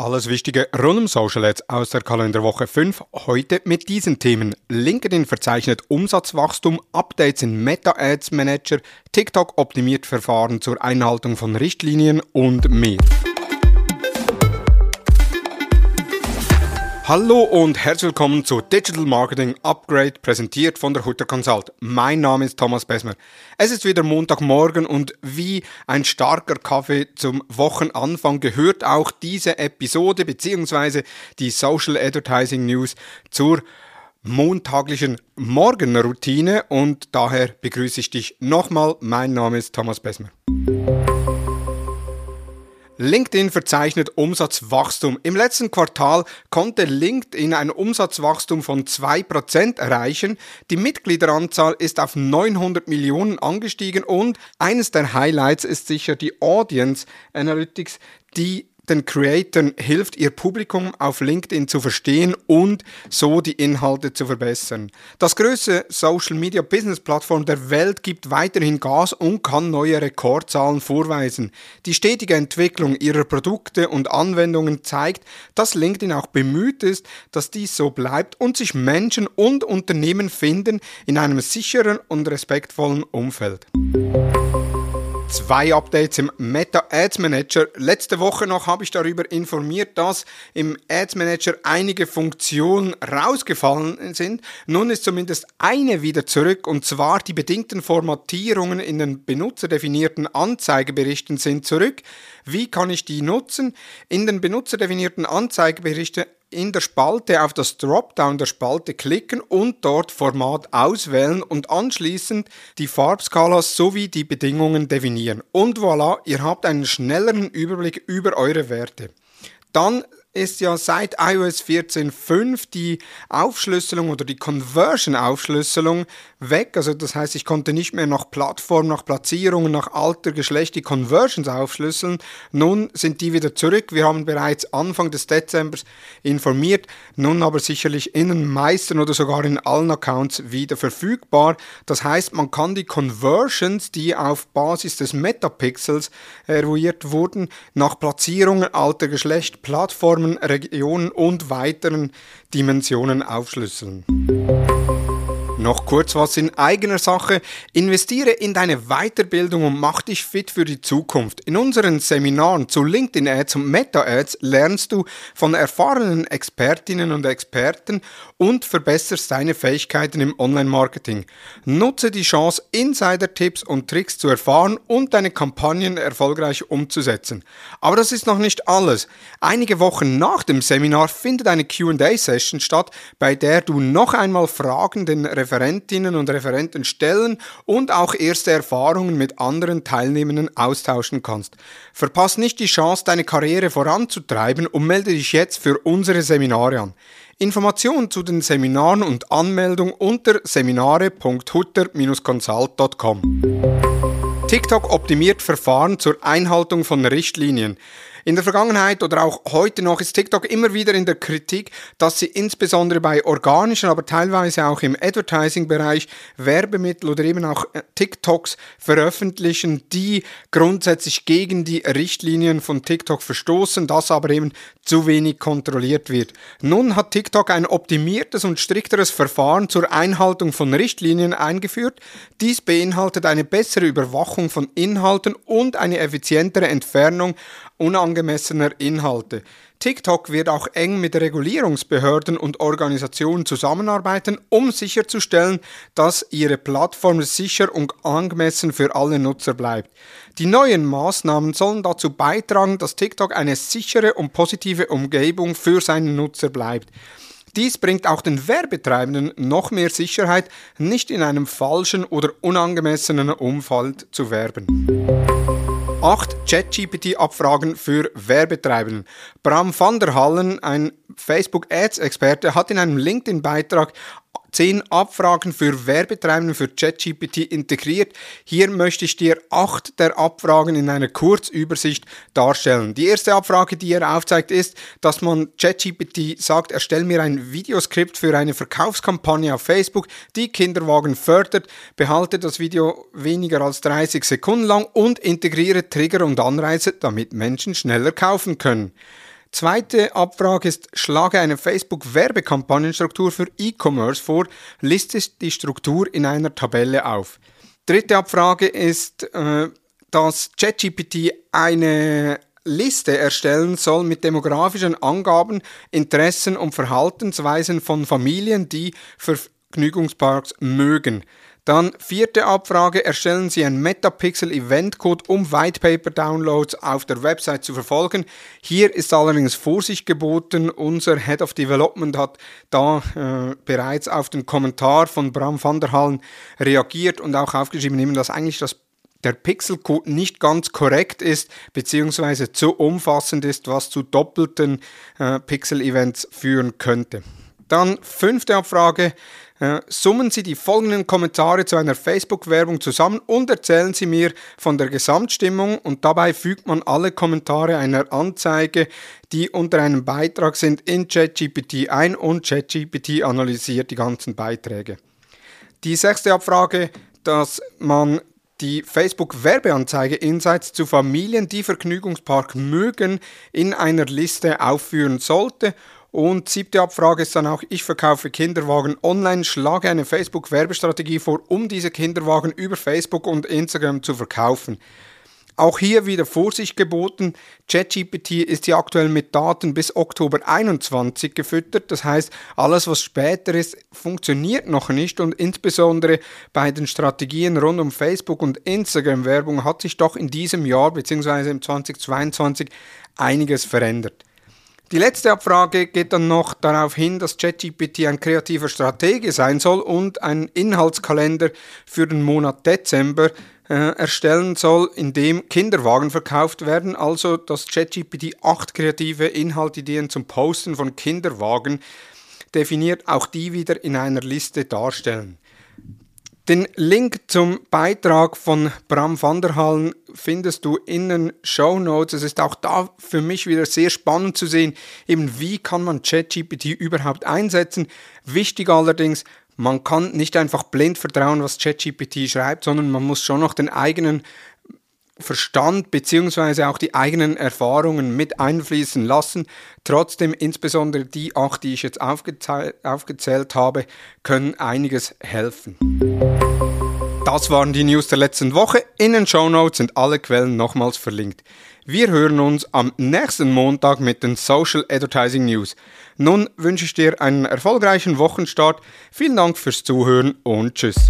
Alles Wichtige rund um Social Ads aus der Kalenderwoche 5. Heute mit diesen Themen. LinkedIn verzeichnet Umsatzwachstum, Updates in Meta Ads Manager, TikTok optimiert Verfahren zur Einhaltung von Richtlinien und mehr. Hallo und herzlich willkommen zu Digital Marketing Upgrade, präsentiert von der Hutter Consult. Mein Name ist Thomas Besmer. Es ist wieder Montagmorgen und wie ein starker Kaffee zum Wochenanfang gehört auch diese Episode bzw. die Social Advertising News zur montaglichen Morgenroutine und daher begrüße ich dich nochmal. Mein Name ist Thomas Besmer. LinkedIn verzeichnet Umsatzwachstum. Im letzten Quartal konnte LinkedIn ein Umsatzwachstum von 2% erreichen. Die Mitgliederanzahl ist auf 900 Millionen angestiegen und eines der Highlights ist sicher die Audience Analytics, die den Creatoren hilft, ihr Publikum auf LinkedIn zu verstehen und so die Inhalte zu verbessern. Das größte Social Media Business Plattform der Welt gibt weiterhin Gas und kann neue Rekordzahlen vorweisen. Die stetige Entwicklung ihrer Produkte und Anwendungen zeigt, dass LinkedIn auch bemüht ist, dass dies so bleibt und sich Menschen und Unternehmen finden in einem sicheren und respektvollen Umfeld. Zwei Updates im Meta Ads Manager. Letzte Woche noch habe ich darüber informiert, dass im Ads Manager einige Funktionen rausgefallen sind. Nun ist zumindest eine wieder zurück und zwar die bedingten Formatierungen in den benutzerdefinierten Anzeigeberichten sind zurück. Wie kann ich die nutzen? In den benutzerdefinierten Anzeigeberichten in der Spalte auf das Dropdown der Spalte klicken und dort Format auswählen und anschließend die Farbskala sowie die Bedingungen definieren. Und voilà, ihr habt einen schnelleren Überblick über eure Werte. Dann ist ja seit iOS 14.5 die Aufschlüsselung oder die Conversion-Aufschlüsselung weg. Also das heißt, ich konnte nicht mehr nach Plattform, nach Platzierungen, nach Alter, Geschlecht die Conversions aufschlüsseln. Nun sind die wieder zurück. Wir haben bereits Anfang des Dezembers informiert, nun aber sicherlich in den meisten oder sogar in allen Accounts wieder verfügbar. Das heißt, man kann die Conversions, die auf Basis des Metapixels eruiert wurden, nach Platzierungen, Alter, Geschlecht, Plattform, Plattformen, Regionen und weiteren Dimensionen aufschlüsseln. Noch kurz was in eigener Sache. Investiere in deine Weiterbildung und mach dich fit für die Zukunft. In unseren Seminaren zu LinkedIn Ads und Meta Ads lernst du von erfahrenen Expertinnen und Experten und verbesserst deine Fähigkeiten im Online-Marketing. Nutze die Chance, Insider-Tipps und Tricks zu erfahren und deine Kampagnen erfolgreich umzusetzen. Aber das ist noch nicht alles. Einige Wochen nach dem Seminar findet eine Q&A-Session statt, bei der du noch einmal Fragen den Referentinnen und Referenten stellen und auch erste Erfahrungen mit anderen Teilnehmenden austauschen kannst. Verpass nicht die Chance, deine Karriere voranzutreiben und melde dich jetzt für unsere Seminare an. Informationen zu den Seminaren und Anmeldung unter seminare.hutter-consult.com. TikTok optimiert Verfahren zur Einhaltung von Richtlinien. In der Vergangenheit oder auch heute noch ist TikTok immer wieder in der Kritik, dass sie insbesondere bei organischen, aber teilweise auch im Advertising-Bereich Werbemittel oder eben auch äh, TikToks veröffentlichen, die grundsätzlich gegen die Richtlinien von TikTok verstoßen, das aber eben zu wenig kontrolliert wird. Nun hat TikTok ein optimiertes und strikteres Verfahren zur Einhaltung von Richtlinien eingeführt. Dies beinhaltet eine bessere Überwachung von Inhalten und eine effizientere Entfernung unangemessener Inhalte. TikTok wird auch eng mit Regulierungsbehörden und Organisationen zusammenarbeiten, um sicherzustellen, dass ihre Plattform sicher und angemessen für alle Nutzer bleibt. Die neuen Maßnahmen sollen dazu beitragen, dass TikTok eine sichere und positive Umgebung für seine Nutzer bleibt. Dies bringt auch den Werbetreibenden noch mehr Sicherheit, nicht in einem falschen oder unangemessenen Umfeld zu werben. 8 ChatGPT-Abfragen für Werbetreibenden. Bram van der Hallen, ein Facebook-Ads-Experte, hat in einem LinkedIn-Beitrag zehn Abfragen für Werbetreibende für ChatGPT integriert. Hier möchte ich dir acht der Abfragen in einer Kurzübersicht darstellen. Die erste Abfrage, die er aufzeigt, ist, dass man ChatGPT sagt, erstell mir ein Videoskript für eine Verkaufskampagne auf Facebook, die Kinderwagen fördert, behalte das Video weniger als 30 Sekunden lang und integriere Trigger und Anreize, damit Menschen schneller kaufen können. Zweite Abfrage ist, schlage eine Facebook-Werbekampagnenstruktur für E-Commerce vor, liste die Struktur in einer Tabelle auf. Dritte Abfrage ist, äh, dass ChatGPT eine Liste erstellen soll mit demografischen Angaben, Interessen und Verhaltensweisen von Familien, die Vergnügungsparks mögen. Dann vierte Abfrage, erstellen Sie einen Metapixel Event Code, um Whitepaper Downloads auf der Website zu verfolgen. Hier ist allerdings Vorsicht geboten. Unser Head of Development hat da äh, bereits auf den Kommentar von Bram van der Hallen reagiert und auch aufgeschrieben, dass eigentlich das der Pixelcode nicht ganz korrekt ist, beziehungsweise zu umfassend ist, was zu doppelten äh, Pixel-Events führen könnte. Dann fünfte Abfrage. Äh, summen Sie die folgenden Kommentare zu einer Facebook-Werbung zusammen und erzählen Sie mir von der Gesamtstimmung und dabei fügt man alle Kommentare einer Anzeige, die unter einem Beitrag sind, in ChatGPT ein und ChatGPT analysiert die ganzen Beiträge. Die sechste Abfrage, dass man die Facebook-Werbeanzeige Insights zu Familien, die Vergnügungspark mögen, in einer Liste aufführen sollte und siebte Abfrage ist dann auch, ich verkaufe Kinderwagen online, schlage eine Facebook-Werbestrategie vor, um diese Kinderwagen über Facebook und Instagram zu verkaufen. Auch hier wieder Vorsicht geboten. ChatGPT ist ja aktuell mit Daten bis Oktober 21 gefüttert. Das heißt, alles, was später ist, funktioniert noch nicht und insbesondere bei den Strategien rund um Facebook und Instagram-Werbung hat sich doch in diesem Jahr bzw. im 2022 einiges verändert. Die letzte Abfrage geht dann noch darauf hin, dass ChatGPT ein kreativer Stratege sein soll und einen Inhaltskalender für den Monat Dezember äh, erstellen soll, in dem Kinderwagen verkauft werden. Also, dass ChatGPT acht kreative Inhaltideen zum Posten von Kinderwagen definiert, auch die wieder in einer Liste darstellen. Den Link zum Beitrag von Bram van der Hallen findest du in den Show Notes. Es ist auch da für mich wieder sehr spannend zu sehen, eben wie kann man ChatGPT überhaupt einsetzen. Wichtig allerdings, man kann nicht einfach blind vertrauen, was ChatGPT schreibt, sondern man muss schon noch den eigenen Verstand bzw. auch die eigenen Erfahrungen mit einfließen lassen. Trotzdem, insbesondere die acht, die ich jetzt aufgezählt, aufgezählt habe, können einiges helfen. Das waren die News der letzten Woche. In den Show Notes sind alle Quellen nochmals verlinkt. Wir hören uns am nächsten Montag mit den Social Advertising News. Nun wünsche ich dir einen erfolgreichen Wochenstart. Vielen Dank fürs Zuhören und tschüss.